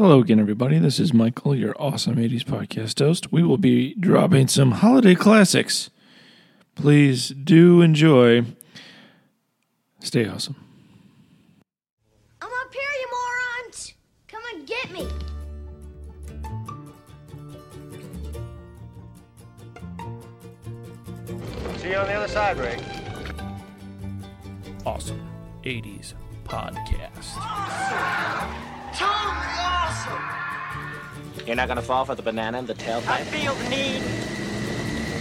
Hello again, everybody. This is Michael, your awesome 80s podcast host. We will be dropping some holiday classics. Please do enjoy. Stay awesome. I'm up here, you morons! Come and get me! See you on the other side, Rick. Awesome 80s podcast. Totally awesome! You're not gonna fall for the banana and the tailpipe? I feel the need,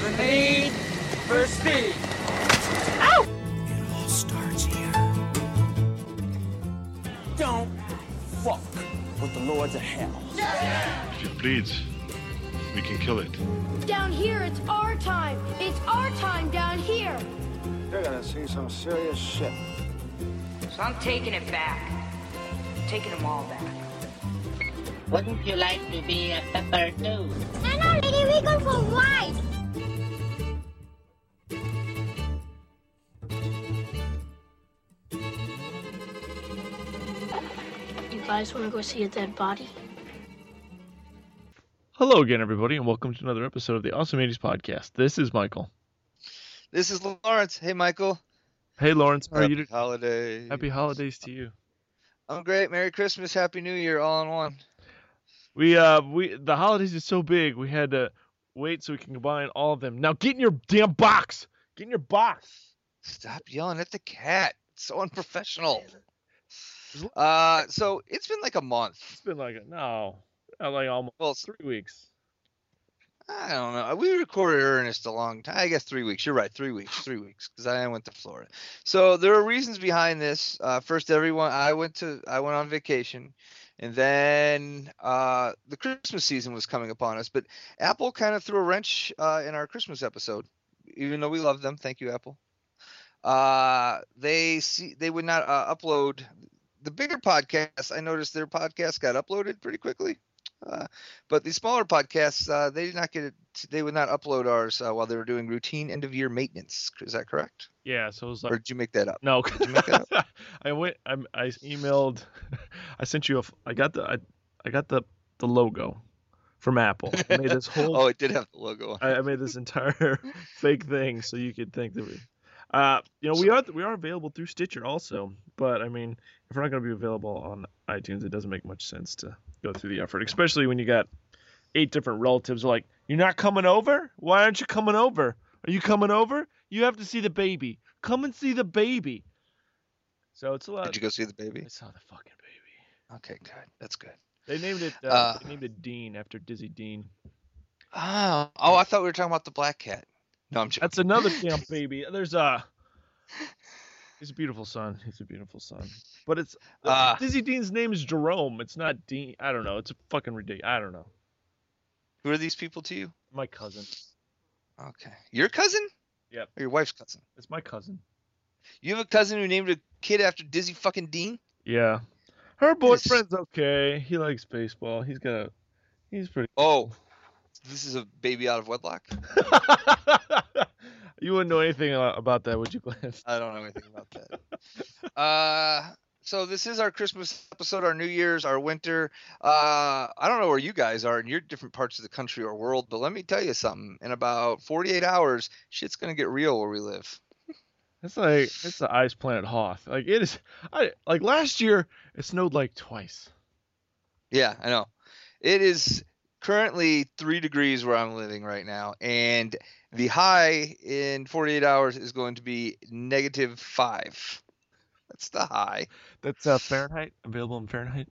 the need for speed. Ow! It all starts here. Don't fuck with the lords of hell. If it bleeds, we can kill it. Down here, it's our time! It's our time down here! You're gonna see some serious shit. So I'm taking it back. Taking them all back. Wouldn't you like to be a pepper too? No, no, lady, we go for a ride! You guys want to go see a dead body? Hello again, everybody, and welcome to another episode of the Awesome 80s podcast. This is Michael. This is Lawrence. Hey, Michael. Hey, Lawrence. How are Happy you? to- holiday. Happy holidays to you. I'm great. Merry Christmas. Happy New Year. All in one. We uh we the holidays is so big we had to wait so we can combine all of them. Now get in your damn box. Get in your box. Stop yelling at the cat. It's so unprofessional. Uh, so it's been like a month. It's been like a no, uh, like almost Well, three weeks. I don't know. We recorded Ernest a long time. I guess three weeks. You're right. Three weeks. Three weeks. Because I went to Florida. So there are reasons behind this. Uh, first, everyone. I went to. I went on vacation, and then uh, the Christmas season was coming upon us. But Apple kind of threw a wrench uh, in our Christmas episode, even though we love them. Thank you, Apple. Uh, they see they would not uh, upload the bigger podcasts. I noticed their podcast got uploaded pretty quickly. Uh, but the smaller podcasts, uh, they did not get it. They would not upload ours uh, while they were doing routine end of year maintenance. Is that correct? Yeah, so it was like, Or did you make that up? no. you make that I went. I, I emailed. I sent you a. I got the. I, I got the the logo from Apple. I made this whole. Oh, it did have the logo. I, I made this entire fake thing so you could think that we. Uh, you know, we are we are available through Stitcher also, but I mean, if we're not going to be available on iTunes, it doesn't make much sense to go through the effort, especially when you got eight different relatives. Like, you're not coming over? Why aren't you coming over? Are you coming over? You have to see the baby. Come and see the baby. So it's a lot. Did you go see the baby? I saw the fucking baby. Okay, good. That's good. They named it. Uh, Uh, they named it Dean after Dizzy Dean. Oh, oh, I thought we were talking about the black cat. No, I'm joking. That's another damn baby. There's a. He's a beautiful son. He's a beautiful son. But it's Uh, Dizzy Dean's name is Jerome. It's not Dean. I don't know. It's a fucking ridiculous. I don't know. Who are these people to you? My cousin. Okay, your cousin? Yep. Or your wife's cousin? It's my cousin. You have a cousin who named a kid after Dizzy fucking Dean? Yeah. Her boyfriend's okay. He likes baseball. He's got a. He's pretty. Oh, this is a baby out of wedlock. you wouldn't know anything about that, would you, Glen? I don't know anything about that. uh, so this is our Christmas episode, our New Year's, our winter. Uh, I don't know where you guys are in your different parts of the country or world, but let me tell you something. In about 48 hours, shit's gonna get real where we live. It's like it's the ice planet Hoth. Like it is. I like last year it snowed like twice. Yeah, I know. It is currently three degrees where I'm living right now, and the high in 48 hours is going to be negative five. That's the high. That's uh, Fahrenheit. Available in Fahrenheit.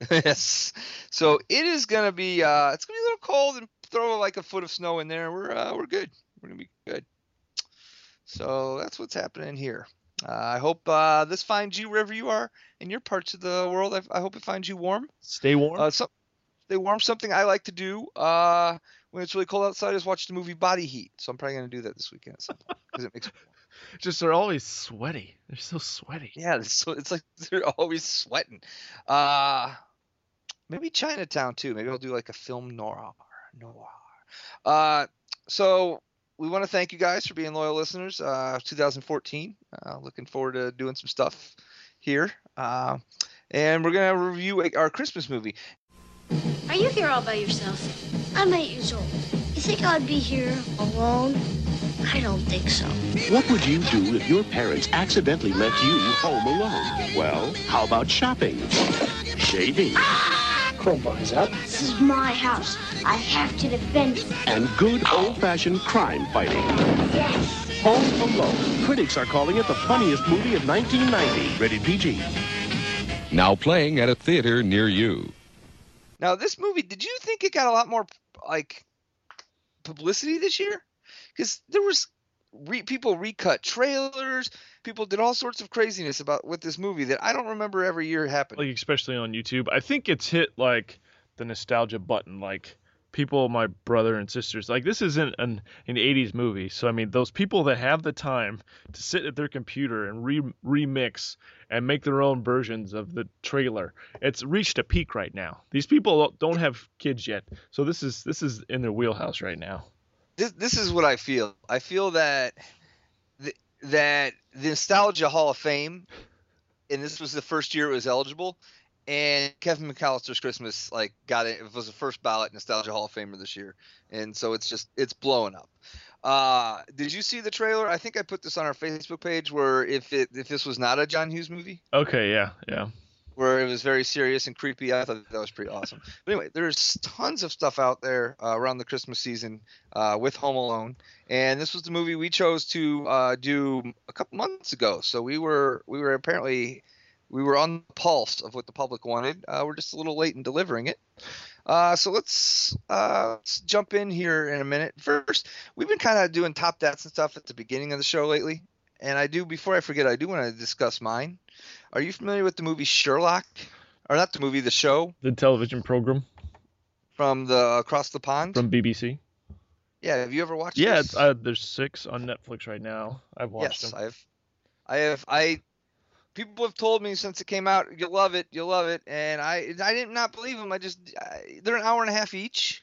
yes. So it is gonna be uh it's gonna be a little cold and throw like a foot of snow in there. We're uh, we're good. We're gonna be good. So that's what's happening here. Uh, I hope uh, this finds you wherever you are in your parts of the world. I, I hope it finds you warm. Stay warm. Uh, so, stay warm. Something I like to do uh, when it's really cold outside is watch the movie Body Heat. So I'm probably gonna do that this weekend because it makes. Just they're always sweaty. They're so sweaty. Yeah, it's, so it's like they're always sweating. Uh maybe Chinatown too. Maybe I'll do like a film noir. Noir. Uh so we want to thank you guys for being loyal listeners. Uh 2014. Uh looking forward to doing some stuff here. Uh and we're gonna review our Christmas movie. Are you here all by yourself? I'm eight years old. You think I'd be here alone? I don't think so. What would you do if your parents accidentally left you home alone? Well, how about shopping? Shaving? Crowbar's up. This is my house. I have to defend it. And good old-fashioned crime fighting. Yes. Home Alone. Critics are calling it the funniest movie of 1990. Rated PG. Now playing at a theater near you. Now, this movie, did you think it got a lot more like publicity this year? Because there was re- people recut trailers, people did all sorts of craziness about with this movie that I don't remember every year happening. Like especially on YouTube, I think it's hit like the nostalgia button. Like people, my brother and sisters, like this isn't an an 80s movie. So I mean, those people that have the time to sit at their computer and re- remix and make their own versions of the trailer, it's reached a peak right now. These people don't have kids yet, so this is this is in their wheelhouse right now. This this is what I feel. I feel that th- that the Nostalgia Hall of Fame, and this was the first year it was eligible, and Kevin McCallister's Christmas like got it. It was the first ballot Nostalgia Hall of Famer this year, and so it's just it's blowing up. Uh, did you see the trailer? I think I put this on our Facebook page. Where if it if this was not a John Hughes movie, Okay, yeah, yeah. where it was very serious and creepy. I thought that was pretty awesome. But anyway, there's tons of stuff out there uh, around the Christmas season uh, with Home Alone, and this was the movie we chose to uh, do a couple months ago. So we were we were apparently we were on the pulse of what the public wanted. Uh, we're just a little late in delivering it. Uh, so let's, uh, let's jump in here in a minute. First, we've been kind of doing top dats and stuff at the beginning of the show lately, and I do before I forget, I do want to discuss mine. Are you familiar with the movie Sherlock? Or not the movie, the show The television program from the Across the Pond? from BBC. yeah, have you ever watched Yeah, uh, there's six on Netflix right now. I've watched yes, them. I've, I have, I. People have told me since it came out, you'll love it, you'll love it, and I, I did not believe them. I just, I, they're an hour and a half each.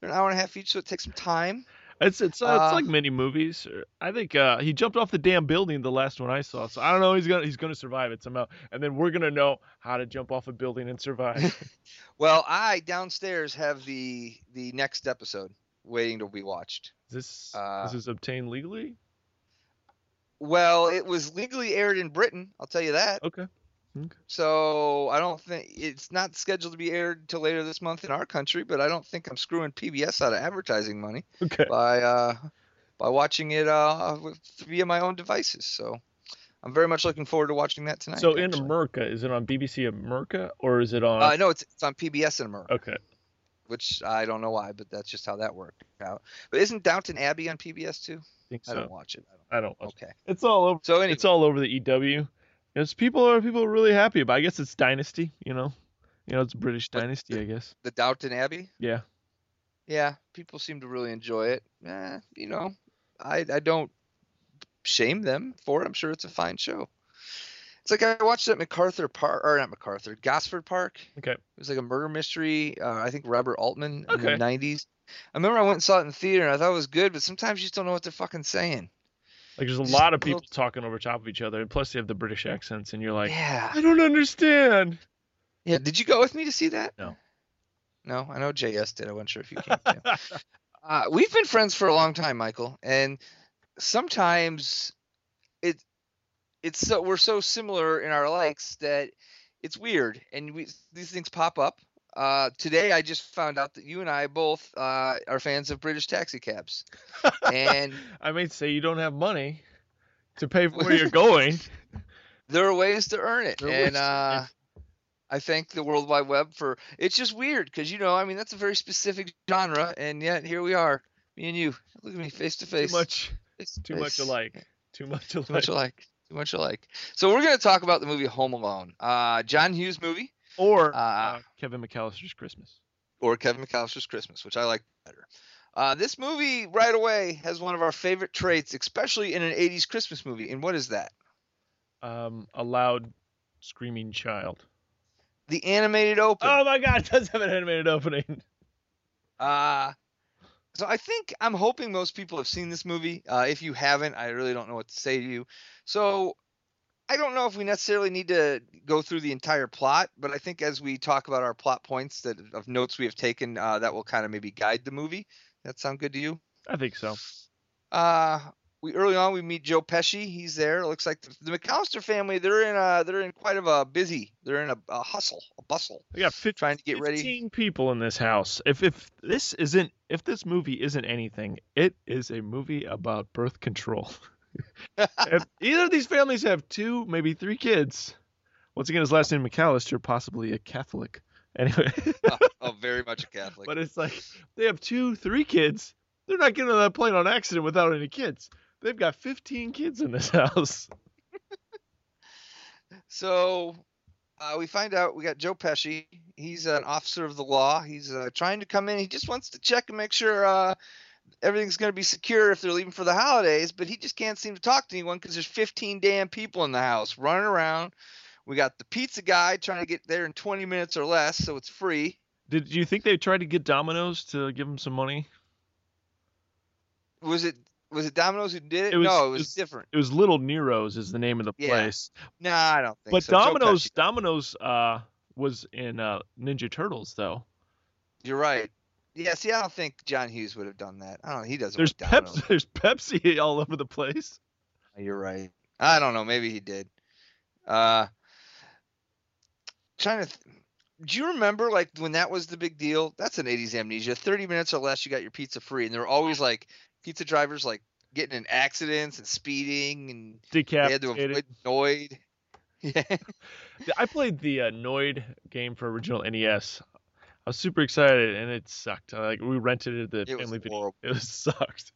They're an hour and a half each, so it takes some time. It's it's uh, Uh, it's like mini movies. I think uh, he jumped off the damn building the last one I saw. So I don't know. He's gonna he's gonna survive it somehow, and then we're gonna know how to jump off a building and survive. Well, I downstairs have the the next episode waiting to be watched. Is this Uh, this is obtained legally? Well, it was legally aired in Britain, I'll tell you that. Okay. Okay. So I don't think it's not scheduled to be aired till later this month in our country, but I don't think I'm screwing PBS out of advertising money Okay. by uh, by watching it uh, via my own devices. So I'm very much looking forward to watching that tonight. So in. America, is it on BBC America or is it on? uh, know it's it's on PBS in America, Okay. which I don't know why, but that's just how that worked out. But isn't Downton Abbey on PBS too? I think I don't watch it. I don't. I don't. watch it. Okay. It's all over. So anyway, It's all over the EW. It's people are people are really happy about. I guess it's Dynasty. You know, you know it's British What- Dynasty. I guess. the Downton Abbey. Yeah. Yeah, people seem to really enjoy it. Eh, you know, I I don't shame them for it. I'm sure it's a fine show. It's like I watched it at MacArthur Park, or not MacArthur, Gosford Park. Okay. It was like a murder mystery. Uh, I think Robert Altman in Okay. the 90s. I remember I went and saw it in the theater and I thought it was good, but sometimes you just don't know what they're fucking saying. Like there's a Just lot of little- people talking over top of each other, and plus they have the British accents, and you're like, yeah. I don't understand. Yeah. Did you go with me to see that? No. No, I know JS did. I wasn't sure if you came. Uh, we've been friends for a long time, Michael, and sometimes it it's so we're so similar in our likes that it's weird, and we these things pop up. Uh, today, I just found out that you and I both uh, are fans of British taxi cabs, and I may say you don't have money to pay for where you're going. there are ways to earn it, There and uh, I thank the World Wide Web for. It's just weird because you know, I mean, that's a very specific genre, and yet here we are, me and you. Look at me face to face. Too much, face to too much alike. Too much alike. Too much alike. Too much alike. So we're gonna talk about the movie Home Alone, uh, John Hughes movie, Or Uh, uh, Kevin McCallister's Christmas. or Kevin McCallister's Christmas, which I like better. Uh, this movie right away has one of our favorite traits, especially in an 80s Christmas movie. And what is that? Um, a loud, screaming child. The animated opening. Oh my God! It does have an animated opening. Uh, so I think I'm hoping most people have seen this movie. Uh, if you haven't, I really don't know what to say to you. So I don't know if we necessarily need to go through the entire plot, but I think as we talk about our plot points that of notes we have taken, uh, that will kind of maybe guide the movie. That sound good to you? I think so. Uh, we early on we meet Joe Pesci. He's there. It looks like the, the McCallister family. They're in a they're in quite of a busy. They're in a, a hustle, a bustle. They got 15, trying to get ready. 15 people in this house. If if this isn't if this movie isn't anything, it is a movie about birth control. if either of these families have two, maybe three kids. Once again, his last name McCallister, possibly a Catholic. Anyway, oh, oh, very much a Catholic. but it's like they have two, three kids. They're not getting on that plane on accident without any kids. They've got 15 kids in this house. So uh, we find out we got Joe Pesci. He's an officer of the law. He's uh, trying to come in. He just wants to check and make sure uh, everything's going to be secure if they're leaving for the holidays, but he just can't seem to talk to anyone because there's 15 damn people in the house running around. We got the pizza guy trying to get there in 20 minutes or less, so it's free. Did you think they tried to get Domino's to give him some money? Was it was it Domino's who did it? It was- no, it it was, different. It was Little Nero's is the name of the Yeah. place. Nah, I don't think But so. Domino's Domino's uh was in uh Ninja Turtles though. You're right. Yeah, see, I don't think John Hughes would have done that. I don't know. He doesn't. There's. Pepsi there's Pepsi all over the place. You're right. I don't know. Maybe he did. Uh, trying to. Th- do you remember like when that was the big deal? That's an 80s amnesia. 30 minutes or less, you got your pizza free, and there were always like pizza drivers like getting in accidents and speeding, and they had to avoid Noid. Yeah. I played the uh, Noid game for original NES. I was super excited and it sucked. Like we rented it at the It was family video. horrible. It sucked.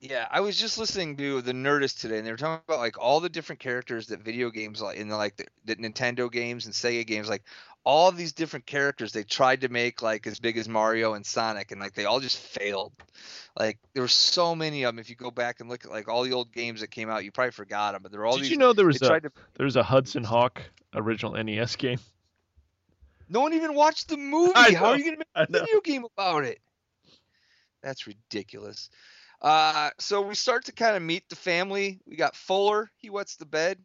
Yeah, I was just listening to the Nerdist today, and they were talking about like all the different characters that video games like in the like the, the Nintendo games and Sega games, like all these different characters they tried to make like as big as Mario and Sonic, and like they all just failed. Like there were so many of them. If you go back and look at like all the old games that came out, you probably forgot them, but there were all Did these. you know there was a to- there was a Hudson Hawk original NES game? No one even watched the movie. I How are you gonna make a video game about it? That's ridiculous. Uh, so we start to kind of meet the family. We got Fuller. He wets the bed.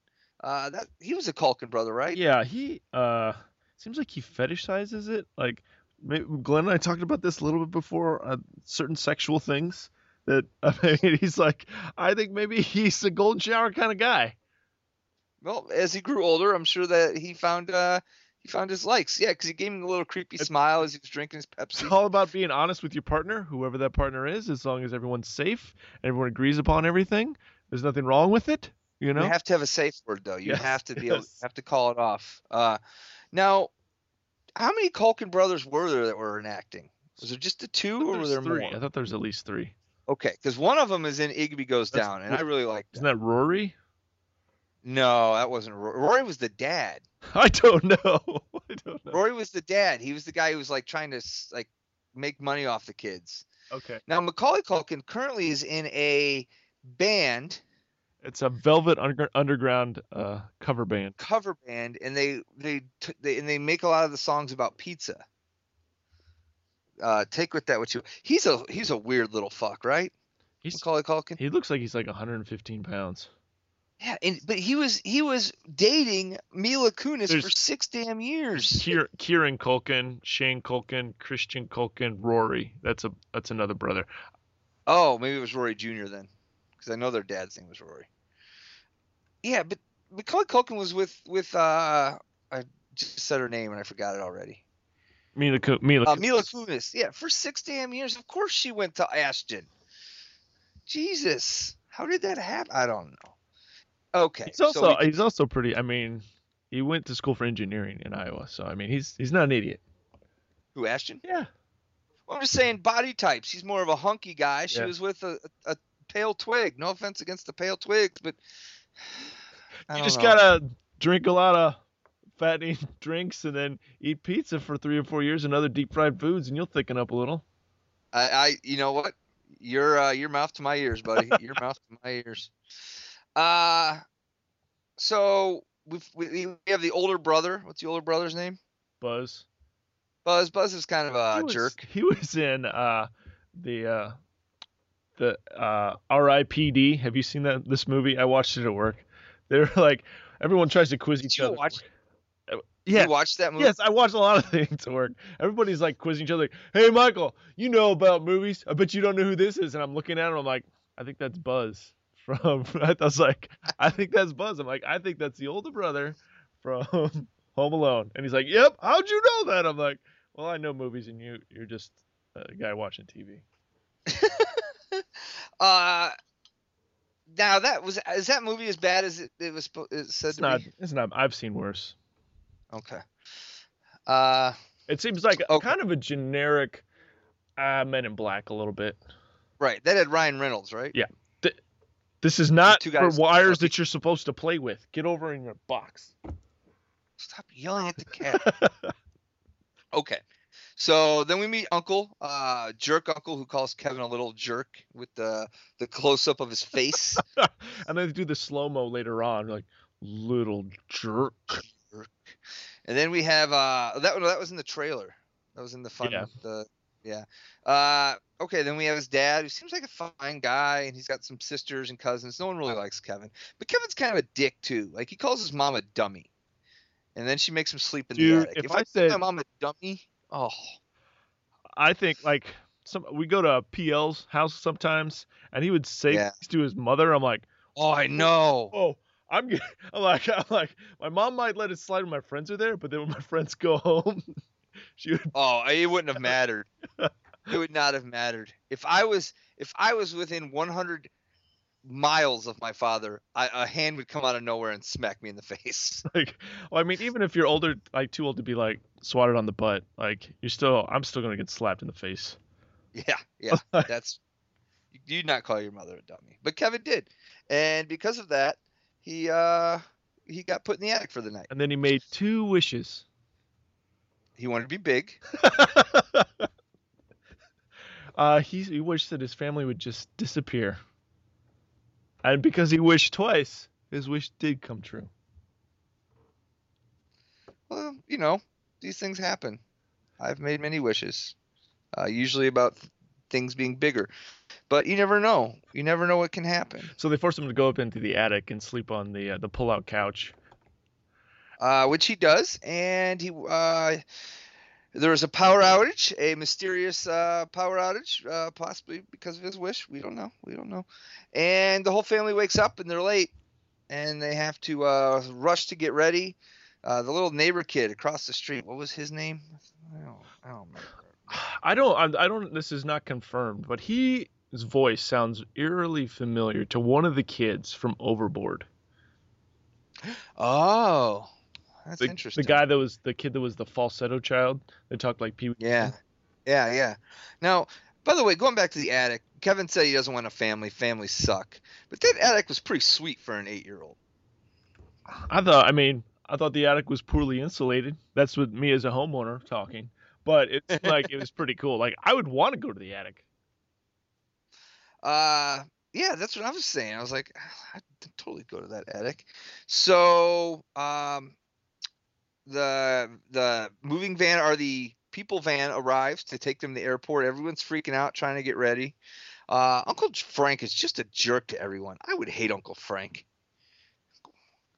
Uh, that he was a Culkin brother, right? Yeah, he uh seems like he fetishizes it. Like Glen and I talked about this a little bit before. Uh, certain sexual things that I mean, he's like, I think maybe he's a golden shower kind of guy. Well, as he grew older, I'm sure that he found uh he found his likes. Yeah, because he gave him a little creepy smile as he was drinking his Pepsi. It's all about being honest with your partner, whoever that partner is, as long as everyone's safe and everyone agrees upon everything. There's nothing wrong with it, you know. You have to have a safe word though. You Yes, have to be able yes. have to call it off. Uh, now, how many Culkin brothers were there that were enacting? Was there just the two, or were there three. more? I thought there was at least three. Okay, because one of them is in Igby Goes That's- Down, and I really like. Isn't that Rory? No, that wasn't Rory. Rory was the dad. I don't know. I don't know. Rory was the dad. He was the guy who was like trying to like make money off the kids. Okay. Now Macaulay Culkin currently is in a band It's a Velvet Under- Underground uh, cover band. cover band, and they they, t- they and they make a lot of the songs about pizza. Uh, take with that what you. He's a he's a weird little fuck, right? He's Macaulay Culkin. he looks like he's like 115 pounds. Yeah, and but he was he was dating Mila Kunis for six damn years. Kier, Kieran Culkin, Shane Culkin, Christian Culkin, Rory. That's a that's another brother. Oh, maybe it was Rory Jr. then, because I know their dad's name was Rory. Yeah, but Macaulay Culkin was with with uh, I just said her name and I forgot it already. Mila Mila. Uh, Mila Kunis. Yeah, for six damn years. Of course she went to Ashton. Jesus, how did that happen? I don't know. Okay, He's also so we- he's also pretty. I mean, he went to school for engineering in Iowa, so I mean he's he's not an idiot. who Ashton? Yeah. Well, I'm just saying body types. He's more of a hunky guy. She Yeah. was with a, a, pale twig. No offense against the pale twigs, but I You just know. gotta drink a lot of fattening drinks and then eat pizza for three or four years and other deep fried foods, and you'll thicken up a little. I, I you know what? Your uh, your mouth to my ears, buddy. your mouth to my ears. Uh so we've, we we have the older brother. What's the older brother's name? Buzz. Buzz. Buzz is kind of a he was, jerk. He was in uh the uh the uh R.I.P.D. Have you seen that this movie? I watched it at work. They're like everyone tries to quiz each you other. watch- Yeah. You watched that movie? Yes, I watched a lot of things at work. Everybody's like quizzing each other. Like, hey, Michael, you know about movies? I bet you don't know who this is. And I'm looking at him. I'm like, I think that's Buzz from. I was like, I think that's Buzz. I'm like, I think that's the older brother from Home Alone. And he's like, Yep. How'd you know that? I'm like, Well, I know movies, and you you're just a guy watching TV. Uh, now that was is that movie as bad as it, it was it said It's to not. be? It's not. I've seen worse. Okay. Uh, It seems like a, kind of a generic uh, Men in Black a little bit. right. That had Ryan Reynolds, right? Yeah. Th- This is not for wires that you're supposed to play with. Get over in your box. Stop yelling at the cat. okay. So then we meet Uncle, uh, jerk Uncle, who calls Kevin a little jerk with the the close up of his face. and then they do the slow mo later on, like little jerk. And then we have uh that that was in the trailer. That was in the fun Yeah. the yeah. Uh okay, then we have his dad who seems like a fine guy and he's got some sisters and cousins. No one really likes Kevin. But Kevin's kind of a dick too. Like he calls his mom a dummy. And then she makes him sleep in Dude, the attic. if I, I call said- my mom a dummy, oh I think like some we go to PL's house sometimes, and he would say Yeah. things to his mother. I'm like, oh I know. oh, I'm, I'm like, I'm like, my mom might let it slide when my friends are there, but then when my friends go home, she would. Oh, it wouldn't have mattered. it would not have mattered. If I was if I was within 100 miles of my father, I, a hand would come out of nowhere and smack me in the face. Like, well, I mean, even if you're older, like too old to be like swatted on the butt, like you're still, I'm still gonna get slapped in the face. Yeah, yeah, that's you do not call your mother a dummy, but Kevin did, and because of that, he uh he got put in the attic for the night. And then he made two wishes. He wanted to be big. Uh, he, he wished that his family would just disappear. And because he wished twice, his wish did come true. Well, you know, these things happen. I've made many wishes, uh, usually about th- things being bigger, but you never know. You never know what can happen. So they forced him to go up into the attic and sleep on the uh, the pull-out couch. Uh, which he does, and he uh, there was a power outage, a mysterious uh, power outage, uh, possibly because of his wish. We don't know. We don't know. And the whole family wakes up and they're late, and they have to uh, rush to get ready. Uh, the little neighbor kid across the street. What was his name? I don't. I don't remember. I don't. I I don't. This is not confirmed, but he his voice sounds eerily familiar to one of the kids from Overboard. Oh, that's the, interesting. The guy that was the kid that was the falsetto child. They talked like Pee Wee. Yeah. Yeah, yeah. Now, by the way, going back to the attic, Kevin said he doesn't want a family. Families suck. But that attic was pretty sweet for an eight-year-old. I thought. I mean, I thought the attic was poorly insulated. That's with me as a homeowner talking. But it's like it was pretty cool. Like I would want to go to the attic. Uh, yeah, that's what I was saying. I was like, I'd totally go to that attic. So, um, the the moving van or the people van arrives to take them to the airport. Everyone's freaking out, trying to get ready. Uh, Uncle Frank is just a jerk to everyone. I would hate Uncle Frank.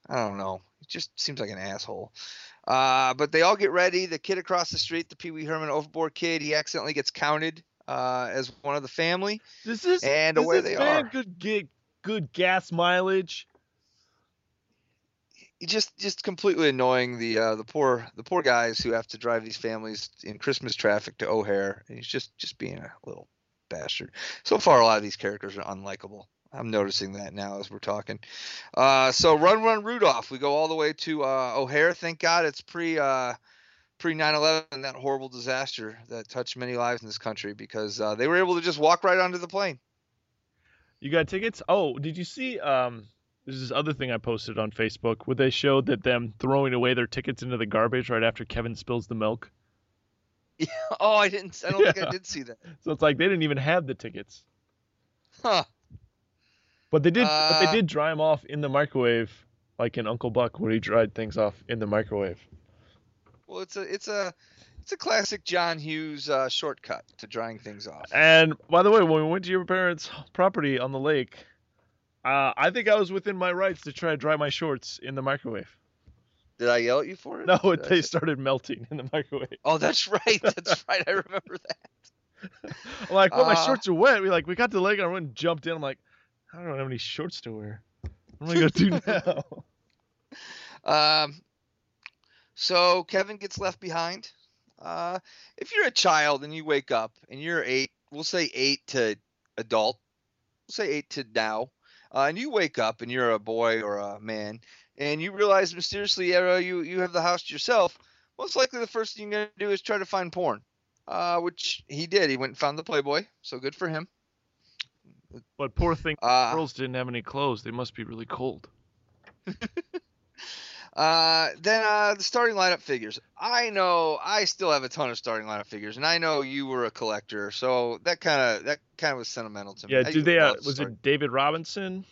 I don't know. He just seems like an asshole. Uh, but they all get ready. The kid across the street, the Pee Wee Herman overboard kid, he accidentally gets counted uh, as one of the family. This and does away this they man are. good get good gas mileage? Just just completely annoying the uh, the poor the poor guys who have to drive these families in Christmas traffic to O'Hare. And he's just just being a little bastard. So far, a lot of these characters are unlikable. I'm noticing that now as we're talking. Uh, so run, run, Rudolph. We go all the way to uh, O'Hare. Thank God it's pre uh, pre 9/11, that horrible disaster that touched many lives in this country, because uh, they were able to just walk right onto the plane. You got tickets? Oh, did you see? Um, there's this other thing I posted on Facebook where they showed that them throwing away their tickets into the garbage right after Kevin spills the milk. oh, I didn't. I don't think I did see that. So it's like they didn't even have the tickets, Huh. but they did. but they Uh, did dry them off in the microwave, like in Uncle Buck, where he dried things off in the microwave. Well, it's a it's a it's a classic John Hughes uh, shortcut to drying things off. And by the way, when we went to your parents' property on the lake, Uh, I think I was within my rights to try to dry my shorts in the microwave. Did I yell at you for it? No, Did I they started melting in the microwave. Oh, that's right. That's right. I remember that. I'm like, well, my Uh, shorts are wet. We like, we got the leg on, I went and jumped in. I'm like, I don't have any shorts to wear. What am I gonna do now? Um, so Kevin gets left behind. Uh, if you're a child and you wake up and you're eight, we'll say eight to adult, we'll say eight to now, uh, and you wake up and you're a boy or a man, and you realize mysteriously you you have the house to yourself. Most likely, the first thing you're gonna do is try to find porn, uh, which he did. He went and found the Playboy, so good for him. But poor thing, Uh, girls didn't have any clothes. They must be really cold. Uh, then uh, the starting lineup figures. I know I still have a ton of starting lineup figures, and I know you were a collector, so that kind of that kind of was sentimental to me. Yeah, did they? Uh, was starting- it David Robinson?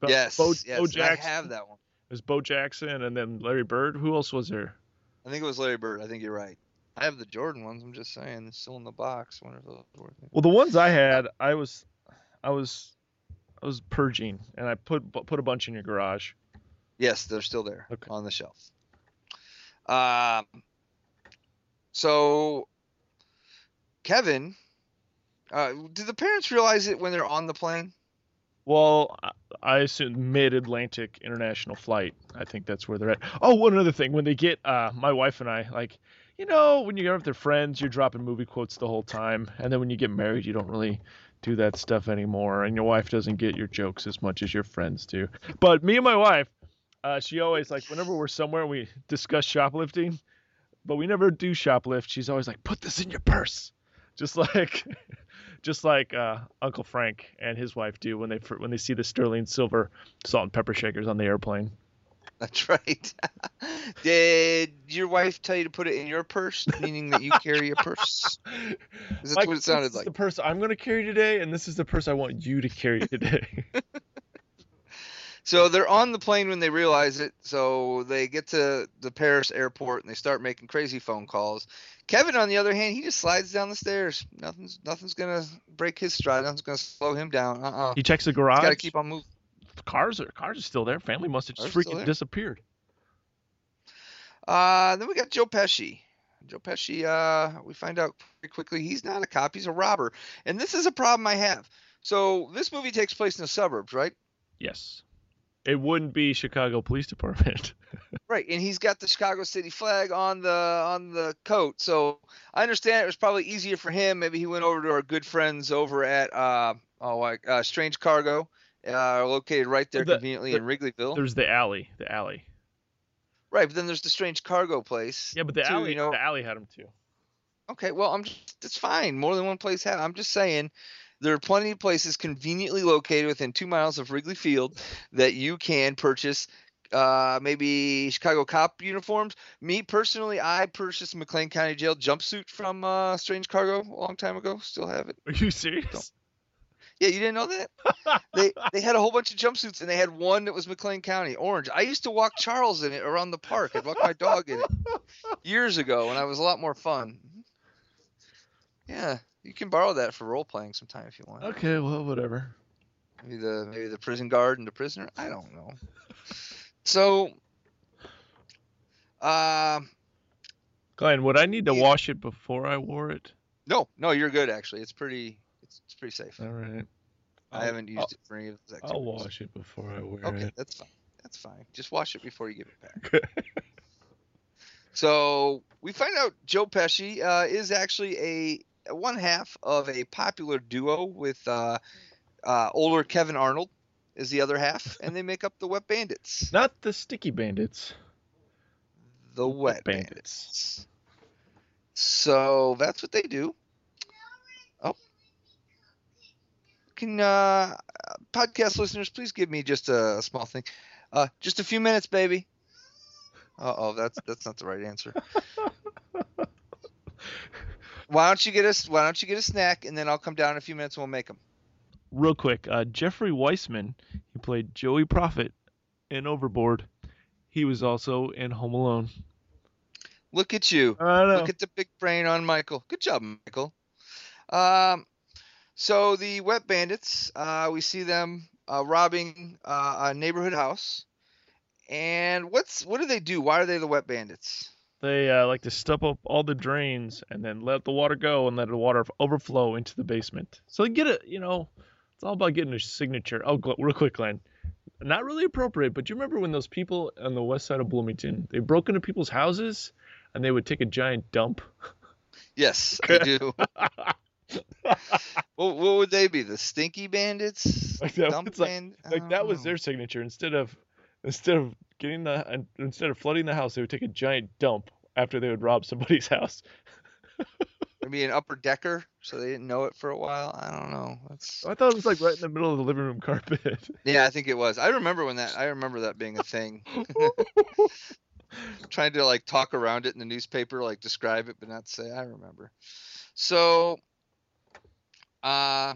Bo- Yes, Bo, yes, Bo and I Jackson. have that one. It was Bo Jackson and then Larry Bird. Who else was there? I think it was Larry Bird. I think you're right. I have the Jordan ones. I'm just saying, they're still in the box. Wonder if those worth it. Well, the ones I had, I was, I was, I was purging, and I put put a bunch in your garage. Yes, they're still there Okay. on the shelf. Um, so Kevin, uh, do the parents realize it when they're on the plane? Well, I- I assume mid-Atlantic international flight. I think that's where they're at. Oh, one other thing, when they get, uh, my wife and I, like, you know, when you're with their friends, you're dropping movie quotes the whole time, and then when you get married, you don't really do that stuff anymore, and your wife doesn't get your jokes as much as your friends do. But me and my wife, uh, she always like whenever we're somewhere, we discuss shoplifting, but we never do shoplift. She's always like, "Put this in your purse," just like, just like uh, Uncle Frank and his wife do when they when they see the sterling silver salt and pepper shakers on the airplane. That's right. Did your wife tell you to put it in your purse, meaning that you carry a purse? That's Mike, what it sounded this is like. The purse I'm going to carry today, and this is the purse I want you to carry today. So they're on the plane when they realize it. So they get to the Paris airport and they start making crazy phone calls. Kevin, on the other hand, he just slides down the stairs. Nothing's nothing's gonna break his stride. Nothing's gonna slow him down. Uh-uh. he checks the garage. He's garage. got to keep on moving. Cars are cars are still there. Family must have just Cars freaking disappeared. Uh, then we got Joe Pesci. Joe Pesci, uh, we find out pretty quickly he's not a cop, he's a robber. And this is a problem I have. So this movie takes place in the suburbs, right? Yes. It wouldn't be Chicago Police Department. Right, and he's got the Chicago City flag on the on the coat. So I understand it was probably easier for him. Maybe he went over to our good friends over at uh oh like, uh, Strange Cargo, uh, located right there The- conveniently the- in Wrigleyville. There's the alley. The alley. Right, but then there's the Strange Cargo place. Yeah, but the too, alley. you know. The alley had them too. Okay, well, I'm just, it's fine. More than one place had. I'm just saying there are plenty of places conveniently located within two miles of Wrigley Field that you can purchase. Uh, maybe Chicago cop uniforms. Me personally, I purchased McLean County Jail jumpsuit from uh, Strange Cargo a long time ago. Still have it. Are you serious? Yeah, you didn't know that? they they had a whole bunch of jumpsuits and they had one that was McLean County orange. I used to walk Charles in it around the park. I'd walk my dog in it years ago when I was a lot more fun. Yeah, you can borrow that for role playing sometime if you want. Okay, well, whatever. Maybe the maybe the prison guard and the prisoner. I don't know. So, um, Glen, would I need to Yeah. wash it before I wore it? no, no, you're good actually. It's pretty it's, it's pretty safe. All right. I haven't used it for any of those I'll wash it before I wear Okay, it. Okay, that's fine. That's fine. Just wash it before you give it back. So we find out Joe Pesci uh, is actually a one half of a popular duo with uh, uh, older Kevin Arnold is the other half, and they make up the Wet Bandits. Not the sticky bandits. The Wet Bandits. Bandits. So that's what they do. Oh. Can uh, podcast listeners please give me just a small thing? Uh, just a few minutes, baby. Uh oh, that's that's not the right answer. why don't you get us? Why don't you get a snack and then I'll come down in a few minutes and we'll make them. Real quick, uh, Jeffrey Wiseman, he played Joey Proffitt in Overboard. He was also in Home Alone. Look at you. I know. Look at the big brain on Michael. Good job, Michael. Um, so the Wet Bandits, uh, we see them uh, robbing uh, a neighborhood house. And what's what do they do? Why are they the wet bandits? They uh, like to step up all the drains and then let the water go and let the water overflow into the basement. So they get it, you know, it's all about getting a signature. Oh, Gl- real quick, Glen. Not really appropriate, but you remember when those people on the west side of Bloomington, they broke into people's houses and they would take a giant dump? Yes, I do. what, what would they be? The stinky bandits? Like that, Dump like, band- like that was their signature. Instead of instead of getting the instead of flooding the house, they would take a giant dump after they would rob somebody's house. Maybe an upper decker, so they didn't know it for a while. I don't know. That's I thought it was like right in the middle of the living room carpet. yeah, I think it was. I remember when that. I remember that being a thing. Trying to like talk around it in the newspaper, like describe it, but not say. I remember. So, uh,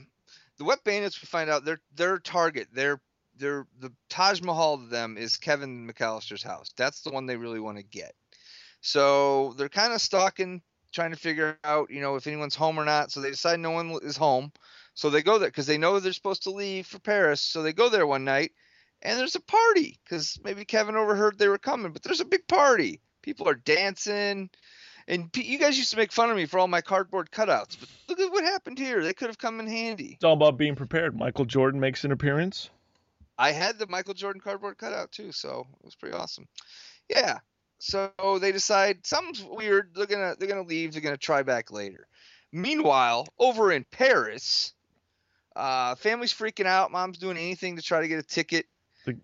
the wet bandits. We find out their their target, their their the Taj Mahal to them is Kevin McCallister's house. That's the one they really want to get. So they're kind of stuck stalking, trying to figure out, you know, if anyone's home or not. So they decide no one is home. So they go there because they know they're supposed to leave for Paris. So they go there one night, and there's a party because maybe Kevin overheard they were coming. But there's a big party. People are dancing, and you guys used to make fun of me for all my cardboard cutouts. But look at what happened here. They could have come in handy. It's all about being prepared. Michael Jordan makes an appearance. I had the Michael Jordan cardboard cutout too, so it was pretty awesome. Yeah. So they decide something's weird. They're gonna they're gonna leave. They're gonna try back later. Meanwhile, over in Paris, uh, family's freaking out. Mom's doing anything to try to get a ticket.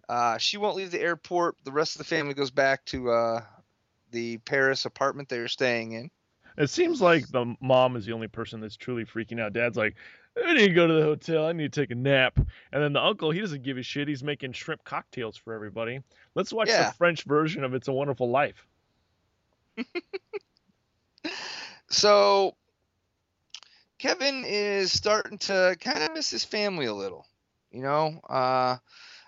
Uh, she won't leave the airport. The rest of the family goes back to uh, the Paris apartment they were staying in. It seems like the mom is the only person that's truly freaking out. Dad's like, I need to go to the hotel. I need to take a nap. And then the uncle, he doesn't give a shit. He's making shrimp cocktails for everybody. Let's watch Yeah. the French version of It's a Wonderful Life. So Kevin is starting to kind of miss his family a little, you know. Uh,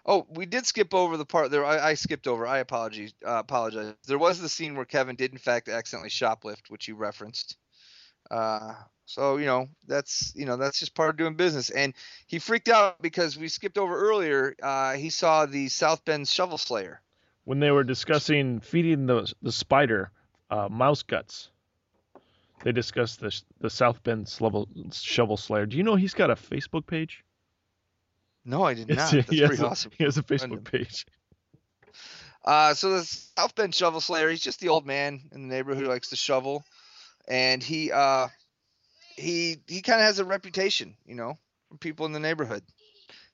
oh, we did skip over the part there. I, I skipped over. I apologize. Uh, apologize. There was the scene where Kevin did in fact accidentally shoplift, which you referenced. Uh, so you know that's you know that's just part of doing business, and he freaked out because we skipped over earlier. Uh, he saw the South Bend Shovel Slayer. When they were discussing feeding the, the spider uh, mouse guts, they discussed the, the South Bend Shovel, Shovel Slayer. Do you know he's got a Facebook page? No, I did not. That's he, has pretty a, awesome. he has a Facebook page. Uh, so the South Bend Shovel Slayer, he's just the old man in the neighborhood who likes to shovel, and he uh, he he kind of has a reputation, you know, from people in the neighborhood.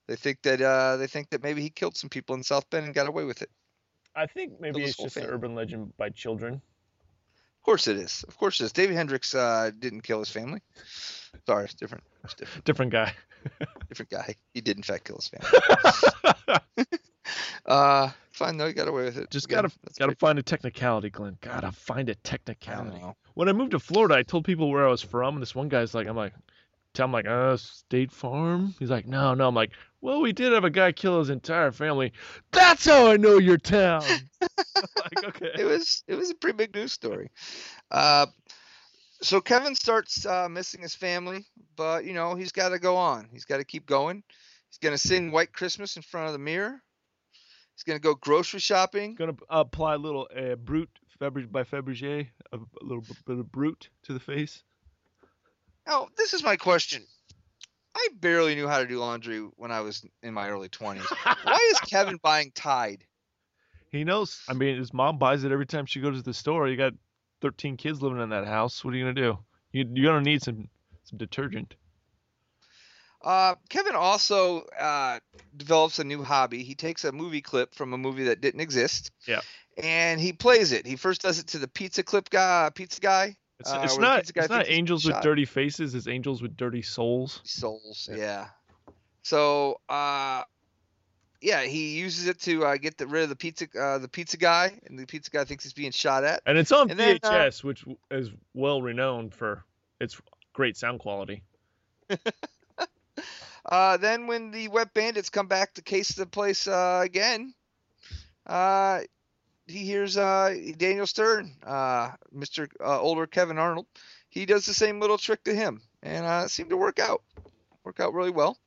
They think that uh, they think that maybe he killed some people in South Bend and got away with it. I think maybe it's whole just an urban legend by children. Of course it is. Of course it is. David Hendricks uh, didn't kill his family. Sorry, it's different. It's different. Different guy. Different guy. He did in fact kill his family. uh, fine though. You got away with it. Just gotta that's gotta great. find a technicality, Glen. Gotta find a technicality. know. When I moved to Florida, I told people where I was from, and this one guy's like, I'm like, tell him like, uh, State Farm. He's like, no, no. I'm like, well, we did have a guy kill his entire family. That's how I know your town. like, okay. it was it was a pretty big news story. Uh, so Kevin starts uh, missing his family, but you know he's got to go on. He's got to keep going. He's gonna sing "White Christmas" in front of the mirror. He's gonna go grocery shopping. Gonna apply a little uh, Brut Fabri- by Fabergé, a, little bit of Brut to the face. Now this is my question. I barely knew how to do laundry when I was in my early 20s. Why is Kevin buying Tide? He knows. I mean, his mom buys it every time she goes to the store. You got 13 kids living in that house. What are you gonna do? You, you're gonna need some some detergent. Uh, Kevin also uh, develops a new hobby. He takes a movie clip from a movie that didn't exist. Yeah. And he plays it. He first does it to the pizza clip guy, pizza guy. It's, uh, it's not guy it's not angels with shot. dirty faces. It's angels with dirty souls. souls. Yeah. Yeah. So, uh, yeah, he uses it to uh, get the, rid of the pizza, uh, the pizza guy, and the pizza guy thinks he's being shot at. And it's on And then, uh, which is well renowned for its great sound quality. Uh, then when the wet bandits come back to case the place uh, again, uh, he hears uh, Daniel Stern, uh, Mr. Uh, older Kevin Arnold. He does the same little trick to him, and uh, it seemed to work out, work out really well.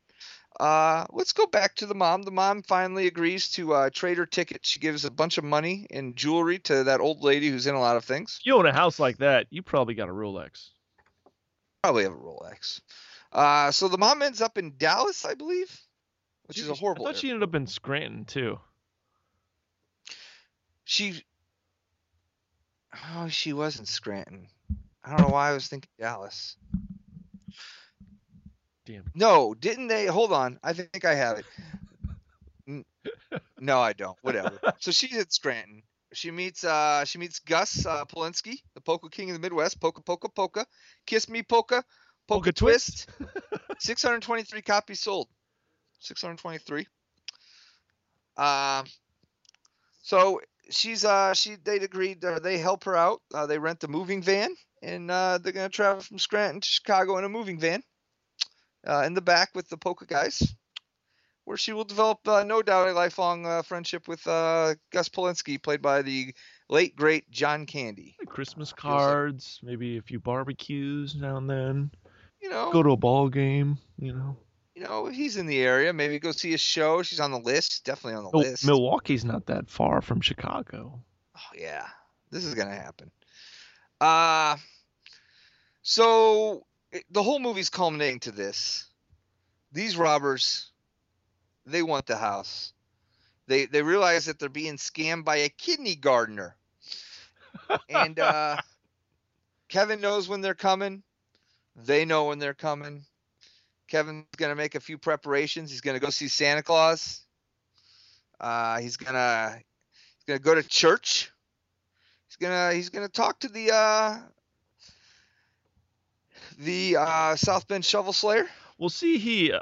Uh, let's go back to the mom. The mom finally agrees to uh, trade her ticket. She gives a bunch of money and jewelry to that old lady who's in a lot of things. You own a house like that, you probably got a Rolex. Probably have a Rolex. Uh, so the mom ends up in Dallas, I believe, which is a horrible. I thought she ended up in Scranton too. She. Oh, she was in Scranton. I don't know why I was thinking Dallas. Damn. No, didn't they? Hold on. I think I have it. No, I don't. Whatever. so she's at Scranton. She meets uh she meets Gus uh, Polinski, the polka king of the Midwest. Polka, polka, polka. Kiss me, polka. Polka, Polka twist. 623 copies sold. 623. Um. So she's uh she they agreed uh, they help her out. Uh, they rent a moving van and uh, they're gonna travel from Scranton to Chicago in a moving van. Uh, in the back with the polka guys, where she will develop uh, no doubt a lifelong uh, friendship with uh, Gus Polinski, played by the late great John Candy. Christmas cards, maybe a few barbecues now and then. You know, Go to a ball game, you know. you know he's in the area. Maybe go see a show. She's on the list. Definitely on the Mil- list. Milwaukee's not that far from Chicago. Oh yeah, this is gonna happen. Uh so it- the whole movie's culminating to this. These robbers, they want the house. They they realize that they're being scammed by a kidney gardener. and uh Kevin knows when they're coming. They know when they're coming. Kevin's gonna make a few preparations. He's gonna go see Santa Claus. Uh, he's gonna he's gonna go to church. He's gonna he's gonna talk to the uh, the uh, South Bend Shovel Slayer. Well, see, he uh,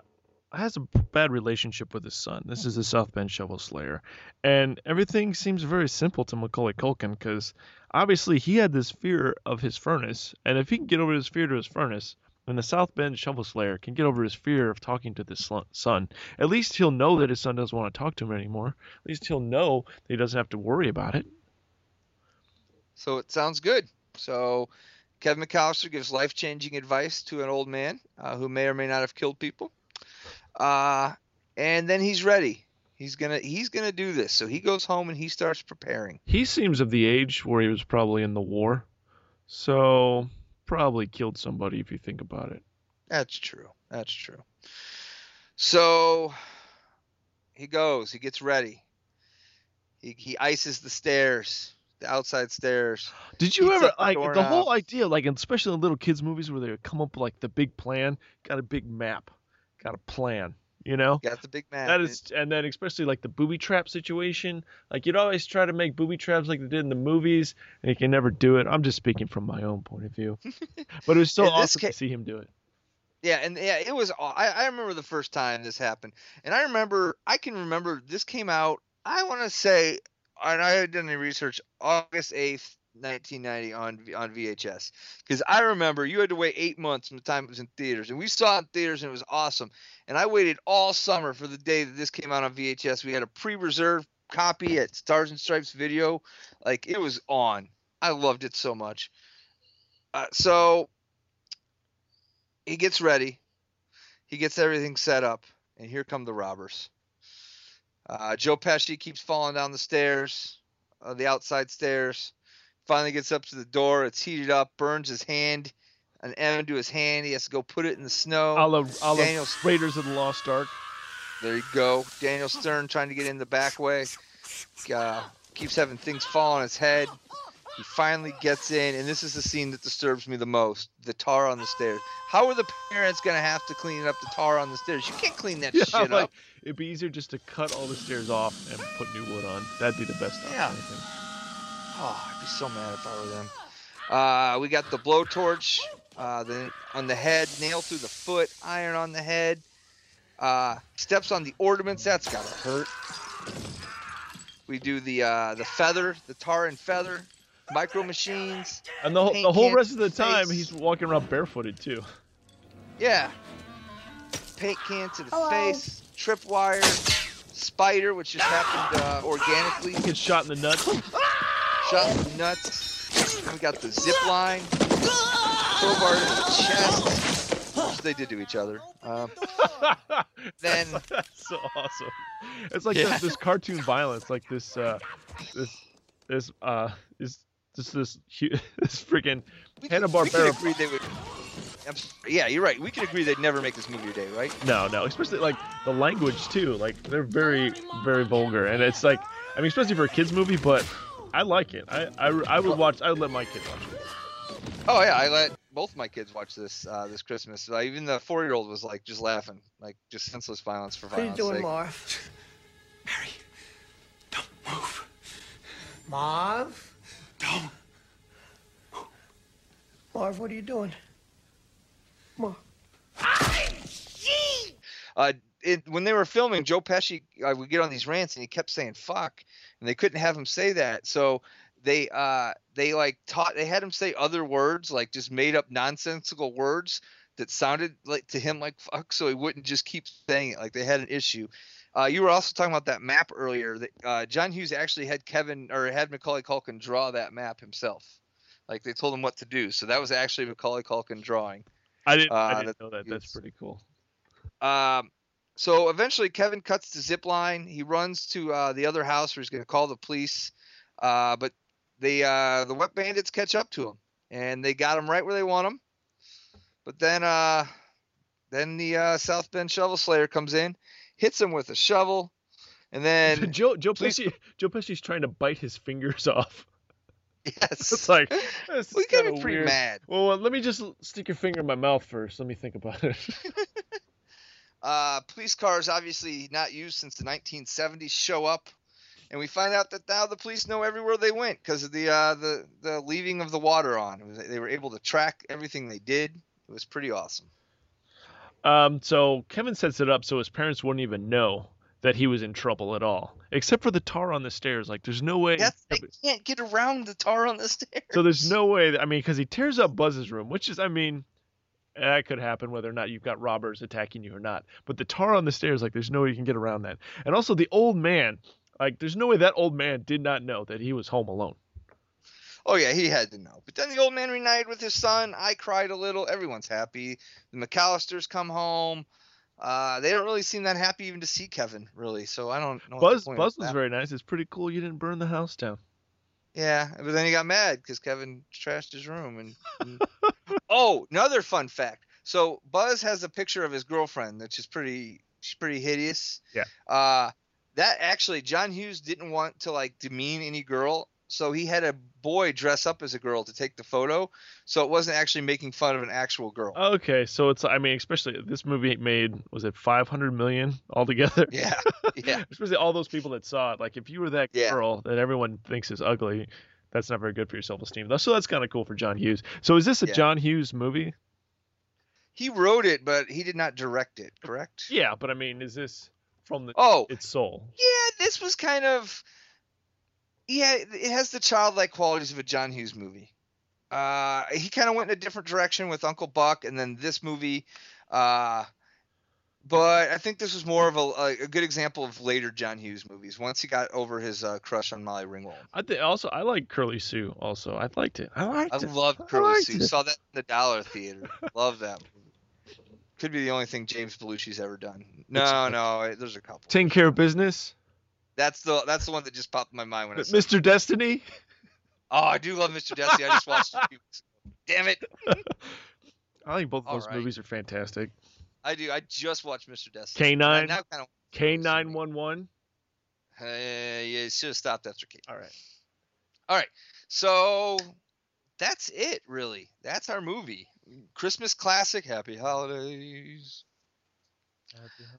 has a bad relationship with his son. This is the South Bend Shovel Slayer, and everything seems very simple to Macaulay Culkin because obviously he had this fear of his furnace, and if he can get over his fear to his furnace, then the South Bend Shovel Slayer can get over his fear of talking to this son. At least he'll know that his son doesn't want to talk to him anymore. At least he'll know that he doesn't have to worry about it. So it sounds good. So Kevin McCallister gives life changing advice to an old man uh, who may or may not have killed people. Uh, and then he's ready. He's gonna he's gonna do this. So he goes home and he starts preparing. He seems of the age where he was probably in the war, so probably killed somebody if you think about it. That's true. That's true. So he goes. He gets ready. He he ices the stairs, the outside stairs. Did you ever up the like the whole idea, like especially in little kids movies where they would come up with like the big plan, got a big map, got a plan, you know? Got the big map. That is, and then especially like the booby trap situation. Like you'd always try to make booby traps like they did in the movies, and you can never do it. I'm just speaking from my own point of view, but it was so awesome to see him do it. Yeah, and yeah, it was. I, I remember the first time this happened, and I remember. I can remember this came out. I want to say, and I had done any research. August eighth, nineteen ninety, on on VHS, because I remember you had to wait eight months from the time it was in theaters, and we saw it in theaters, and it was awesome. And I waited all summer for the day that this came out on VHS. We had a pre-reserved copy at Stars and Stripes Video, like it was on. I loved it so much. Uh, so he gets ready. He gets everything set up, and here come the robbers. Uh, Joe Pesci keeps falling down the stairs, uh, the outside stairs. Finally gets up to the door. It's heated up, burns his hand, an M into his hand. He has to go put it in the snow. A la, a la Daniel, Raiders of the Lost Ark. there you go. Daniel Stern trying to get in the back way. Uh, keeps having things fall on his head. He finally gets in, and this is the scene that disturbs me the most: the tar on the stairs. How are the parents gonna have to clean up the tar on the stairs? You can't clean that Yeah, shit like up. it'd be easier just to cut all the stairs off and put new wood on. That'd be the best option. Yeah. I think. Oh, I'd be so mad if I were them. Uh, we got the blowtorch, uh, the on the head, nail through the foot, iron on the head. Uh, steps on the ornaments. That's gotta hurt. We do the uh, the feather, the tar and feather, micro machines. And the whole, the whole rest of the to time, he's walking around barefooted too. Yeah. Paint can to the Hello. face, tripwire, spider, which just happened uh, organically. Gets shot in the nuts. Shot nuts. We got the zip line, crowbar to the chest, which they did to each other. Um, then That's so awesome. It's like Yeah. this, this cartoon violence, like this, uh, this, this, uh, is just this, hu- this freaking Hanna Barbera. agree they would. Yeah, you're right. We can agree they'd never make this movie today, right? No, no, especially like the language too. Like they're very, very vulgar, and it's like, I mean, especially for a kids movie, but I like it. I, I, I would watch. I would let my kids watch it. Oh yeah, I let both my kids watch this uh, this Christmas. Uh, even the four year old was like just laughing, like just senseless violence for What are you doing, sake. Marv? Mary, don't move. Marv? Don't. Marv, what are you doing? Marv. Uh, it, when they were filming, Joe Pesci uh, would get on these rants and he kept saying "fuck," and they couldn't have him say that, so they uh they like taught they had him say other words, like just made up nonsensical words that sounded like to him like "fuck," so he wouldn't just keep saying it. Like they had an issue. Uh, you were also talking about that map earlier. That uh, John Hughes actually had Kevin or had Macaulay Culkin draw that map himself. Like they told him what to do, so that was actually Macaulay Culkin drawing. I didn't. Uh, I didn't know that. That's pretty cool. Um, so eventually, Kevin cuts the zip line. He runs to uh, the other house where he's going to call the police. Uh, but the uh, the wet bandits catch up to him, and they got him right where they want him. But then, uh, then the uh, South Bend Shovel Slayer comes in, hits him with a shovel, and then Joe Joe police- Pesci Joe Pesci's trying to bite his fingers off. yes, It's like this we is gotta kinda be pretty weird. mad. Well, let me just stick your finger in my mouth first. Let me think about it. Uh, police cars, obviously not used since the 1970s, show up, and we find out that now the police know everywhere they went because of the uh, the the leaving of the water on. It was, they were able to track everything they did. It was pretty awesome. Um, so Kevin sets it up so his parents wouldn't even know that he was in trouble at all, except for the tar on the stairs. Like, there's no way. That's they can't get around the tar on the stairs. So there's no way. That, I mean, because he tears up Buzz's room, which is, I mean, that could happen whether or not you've got robbers attacking you or not. But the tar on the stairs, like, there's no way you can get around that. And also the old man, like, there's no way that old man did not know that he was home alone. Oh yeah, he had to know. But then the old man reunited with his son. I cried a little. Everyone's happy. The McCallisters come home. Uh, they don't really seem that happy even to see Kevin, really. So I don't know. Buzz, Buzz was that very nice. It's pretty cool you didn't burn the house down. Yeah, but then he got mad because Kevin trashed his room. And, and- oh, another fun fact. So Buzz has a picture of his girlfriend, which is pretty. She's pretty hideous. Yeah. Uh, that actually, John Hughes didn't want to like demean any girl, so he had a boy dress up as a girl to take the photo. So it wasn't actually making fun of an actual girl. Okay, so it's, I mean, especially this movie made, was it 500 million altogether? Yeah, yeah. especially all those people that saw it. Like, if you were that Yeah. girl that everyone thinks is ugly, that's not very good for your self esteem. So that's kind of cool for John Hughes. So is this a Yeah. John Hughes movie? He wrote it, but he did not direct it. Correct? Yeah, but I mean, is this from the Oh, its soul? yeah, this was kind of yeah, it has the childlike qualities of a John Hughes movie. Uh, he kind of went in a different direction with Uncle Buck, and then this movie. Uh, but I think this was more of a, a good example of later John Hughes movies. Once he got over his uh, crush on Molly Ringwald, I think also I like Curly Sue. Also, I liked it. I liked I it. love I Curly Sue. it. Saw that in the Dollar Theater. love that movie. Could be the only thing James Belushi's ever done. No, no, there's a couple. Taking care of business, That's the that's the one that just popped in my mind when I saw Mr. Destiny. Oh, I do love Mr. Destiny. I just watched it. a few weeks ago. Damn it. I think both of All those right. movies are fantastic. I do. I just watched Mr. Destiny. K9. And I now kind of. K nine one one. Yeah, should have stopped after K. All right. All right. So that's it, really. That's our movie. Christmas classic. Happy holidays.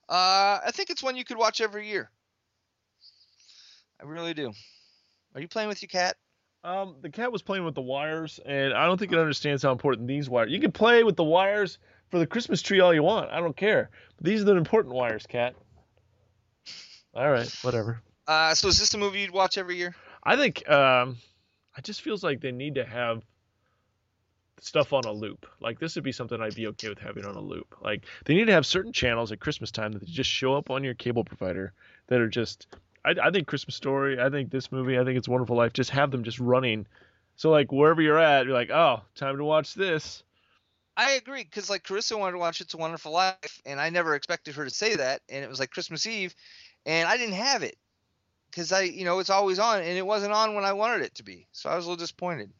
Uh, I think it's one you could watch every year. I really do. Are you playing with your cat? Um, the cat was playing with the wires, and I don't think it understands how important these wires. You can play with the wires for the Christmas tree all you want. I don't care. But these are the important wires, cat. All right, whatever. Uh, so is this a movie you'd watch every year? I think um, it just feels like they need to have stuff on a loop. Like this would be something I'd be okay with having on a loop. Like they need to have certain channels at Christmas time that just show up on your cable provider that are just. I, I think Christmas Story. I think this movie. I think It's Wonderful Life. Just have them just running. So like wherever you're at, you're like, oh, time to watch this. I agree because like Carissa wanted to watch It's a Wonderful Life, and I never expected her to say that, and it was like Christmas Eve, and I didn't have it because I, you know, it's always on, and it wasn't on when I wanted it to be, so I was a little disappointed.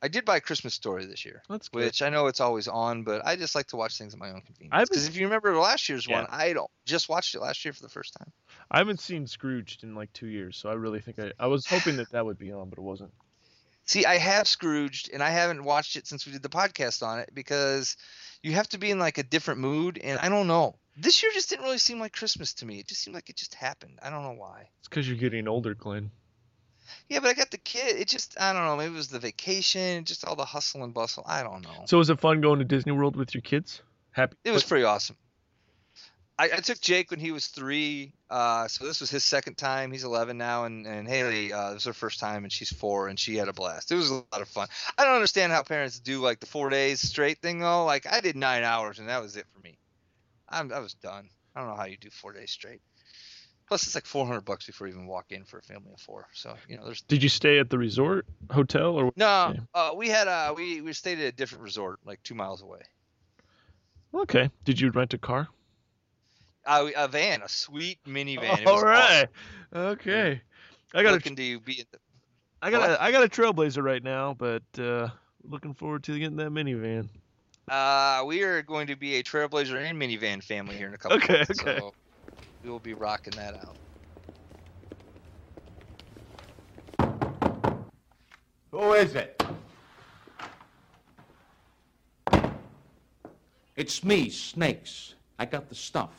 I did buy a Christmas Story this year, That's good. which I know it's always on, but I just like to watch things at my own convenience. Because if you remember last year's Yeah. one, I don't just watched it last year for the first time. I haven't seen Scrooged in like two years, so I really think I I was hoping that that would be on, but it wasn't. See, I have Scrooged, and I haven't watched it since we did the podcast on it because you have to be in like a different mood, and I don't know. This year just didn't really seem like Christmas to me. It just seemed like it just happened. I don't know why. It's because you're getting older, Glen. Yeah, but I got the kid. It just I don't know. Maybe it was the vacation, just all the hustle and bustle. I don't know. So was it fun going to Disney World with your kids? Happy. It was pretty awesome. I, I took Jake when he was three, uh, so this was his second time. He's 11 now, and and Haley, uh, this was her first time, and she's four, and she had a blast. It was a lot of fun. I don't understand how parents do like the four days straight thing though. Like I did nine hours, and that was it for me. I'm I was done. I don't know how you do four days straight. Plus, it's like 400 bucks before you even walk in for a family of four. So you know, there's Did you stay at the resort hotel or? no. Uh, we had uh, we we stayed at a different resort, like two miles away. Okay. Did you rent a car? Uh, a van, a sweet minivan. All right. Okay. I got a looking to be. in the- I got What? a I got a Trailblazer right now, but uh, looking forward to getting that minivan. Uh, we are going to be a Trailblazer and minivan family here in a couple. Okay, months, okay. So we will be rocking that out. Who is it? It's me, Snakes. I got the stuff.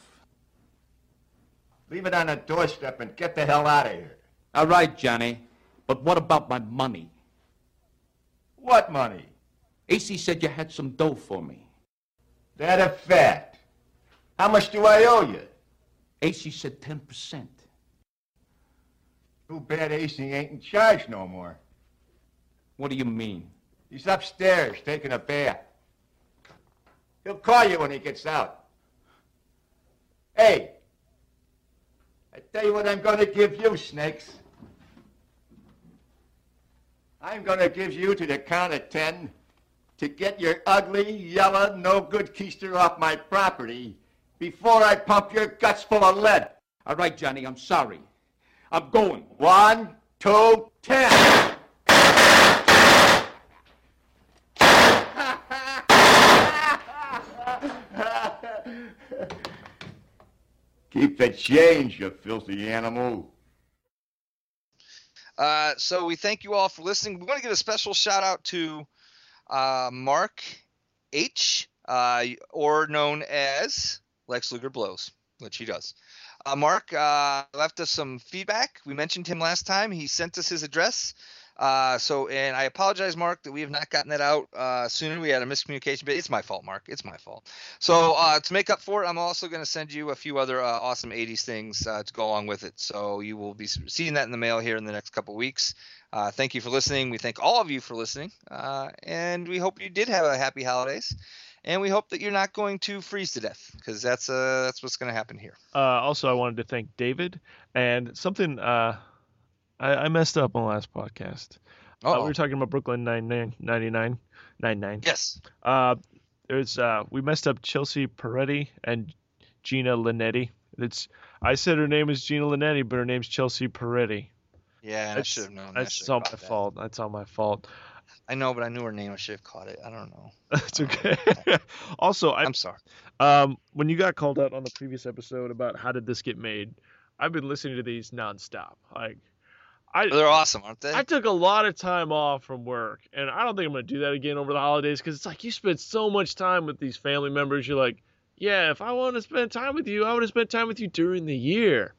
Leave it on the doorstep and get the hell out of here. All right, Johnny. But what about my money? What money? AC said you had some dough for me. That a fact. How much do I owe you? AC said 10%. Too bad AC ain't in charge no more. What do you mean? He's upstairs taking a bath. He'll call you when he gets out. Hey, I tell you what I'm going to give you, Snakes. I'm going to give you to the count of ten to get your ugly, yellow, no-good keister off my property before I pump your guts full of lead. All right, Johnny, I'm sorry. I'm going. One, two, ten. Keep the change, you filthy animal. Uh, so we thank you all for listening. We want to give a special shout out to uh, Mark H, uh, or known as Lex Luger Blows, which he does. Uh, Mark uh, left us some feedback. We mentioned him last time. He sent us his address. Uh, so, and I apologize, Mark, that we have not gotten that out uh, sooner. We had a miscommunication, but it's my fault, Mark. It's my fault. So, uh, to make up for it, I'm also going to send you a few other uh, awesome 80s things uh, to go along with it. So, you will be seeing that in the mail here in the next couple weeks. Uh, thank you for listening. We thank all of you for listening. And we hope you did have a happy holidays. And we hope that you're not going to freeze to death because that's uh, that's what's going to happen here. Uh, also, I wanted to thank David and something uh, I, I messed up on the last podcast. Uh, we were talking about Brooklyn 99, 99, 99. Yes. Uh, there's uh, we messed up Chelsea Peretti and Gina Linetti. It's I said her name is Gina Linetti, but her name's Chelsea Peretti. Yeah, and I That's- should have known. That's all my that. fault. That's all my fault. I know, but I knew her name. I should have caught it. I don't know. That's okay. also, I, I'm sorry. Um, when you got called out on the previous episode about how did this get made, I've been listening to these nonstop. Like, I They're awesome, aren't they? I took a lot of time off from work, and I don't think I'm gonna do that again over the holidays because it's like you spend so much time with these family members. You're like, yeah, if I want to spend time with you, I would have spent time with you during the year.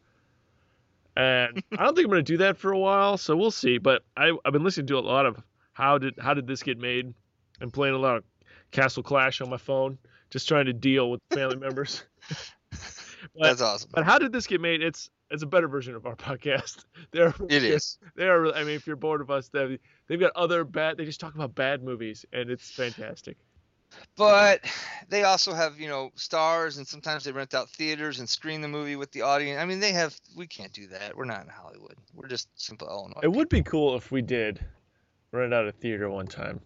And I don't think I'm gonna do that for a while, so we'll see. But I, I've been listening to a lot of how did how did this get made, I'm playing a lot of Castle Clash on my phone, just trying to deal with family members. But- That's awesome. But how did this get made? It's it's a better version of our podcast. They're It is. They are. I mean, if you're bored of us, they've they've got other bad. They just talk about bad movies, and it's fantastic. But they also have, you know, stars, and sometimes they rent out theaters and screen the movie with the audience. I mean, they have. We can't do that. We're not in Hollywood. We're just simple Illinois. It would be cool if we did rent out a theater one time.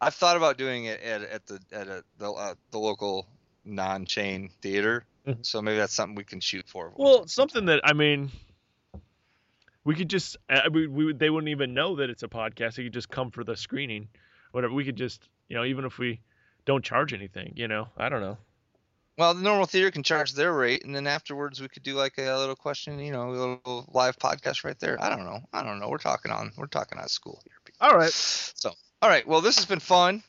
I've thought about doing it at, at the at a, the uh, the local non-chain theater. Mhm. So maybe that's something we can shoot for. Well, something that I mean, we could just uh, we, we would- they wouldn't even know that it's a podcast. They could just come for the screening, whatever. We could just you know even if we don't charge anything, you know, I don't know. Well, the normal theater can charge their rate, and then afterwards we could do like a little question, you know, a little live podcast right there. I don't know. I don't know. We're talking on we're talking on school here. All right. So, all right. Well, this has been fun.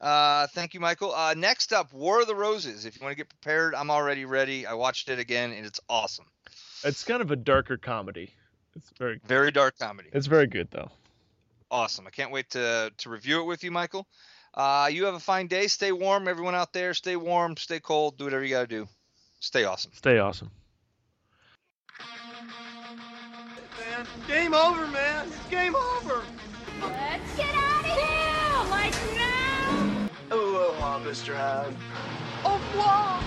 Uh, thank you, Michael. Uh, next up, War of the Roses. If you want to get prepared, I'm already ready. I watched it again, and it's awesome. It's kind of a darker comedy. It's very Very dark comedy. it's very good though. Awesome. I can't wait to to review it with you, Michael. Uh, you have a fine day. Stay warm, everyone out there. Stay warm. Stay cold. Do whatever you got to do. Stay awesome. Stay awesome. Man, Game over, man. It's game over. Let's get out of here! Like now! Aloha, Mr. Hyde. Au revoir!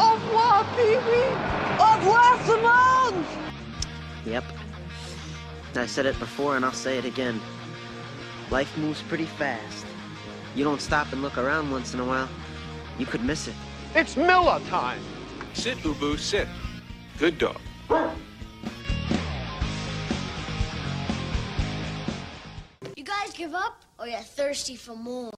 Au revoir, Pee-wee! Au revoir, Simone! Yep. I said it before and I'll say it again. Life moves pretty fast. You don't stop and look around once in a while, you could miss it. It's Miller time. Sit, Ubu, sit. Good dog. Give up oh, or you're thirsty for more?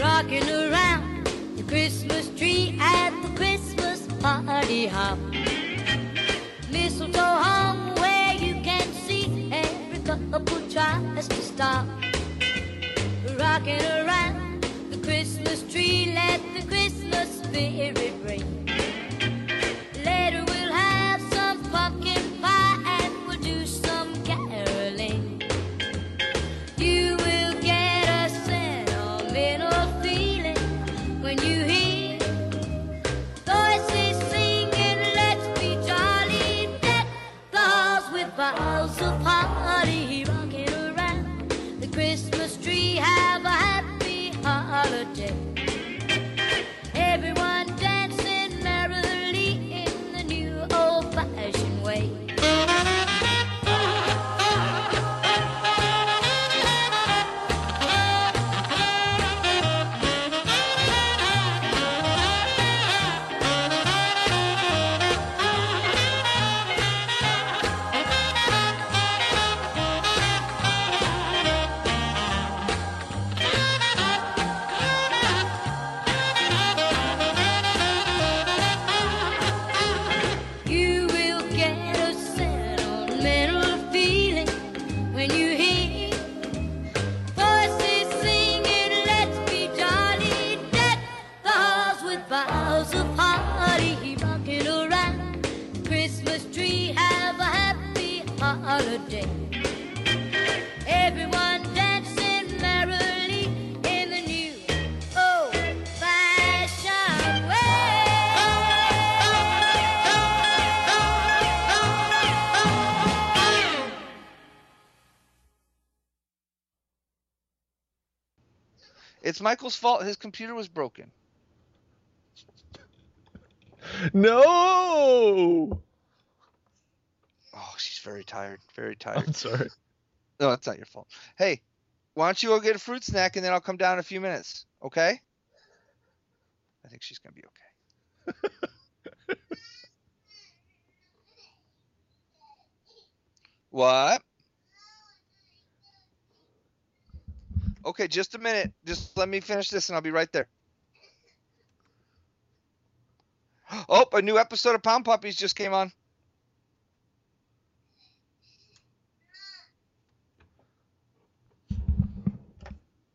Rocking around the Christmas tree at the Christmas party hop. Mistletoe hung where you can see every couple tries to stop. Rocking around the Christmas tree, let the Christmas spirit ring. It's Michael's fault. His computer was broken. No. Oh, she's very tired. Very tired. I'm sorry. No, it's not your fault. Hey, why don't you go get a fruit snack and then I'll come down in a few minutes, okay? I think she's gonna be okay. what? Okay, just a minute. Just let me finish this and I'll be right there. Oh, a new episode of Pound Puppies just came on.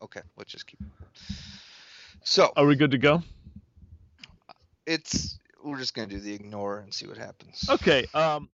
Okay, let's just keep. So Are we good to go? it's we're just gonna do the ignore and see what happens. Okay. Um.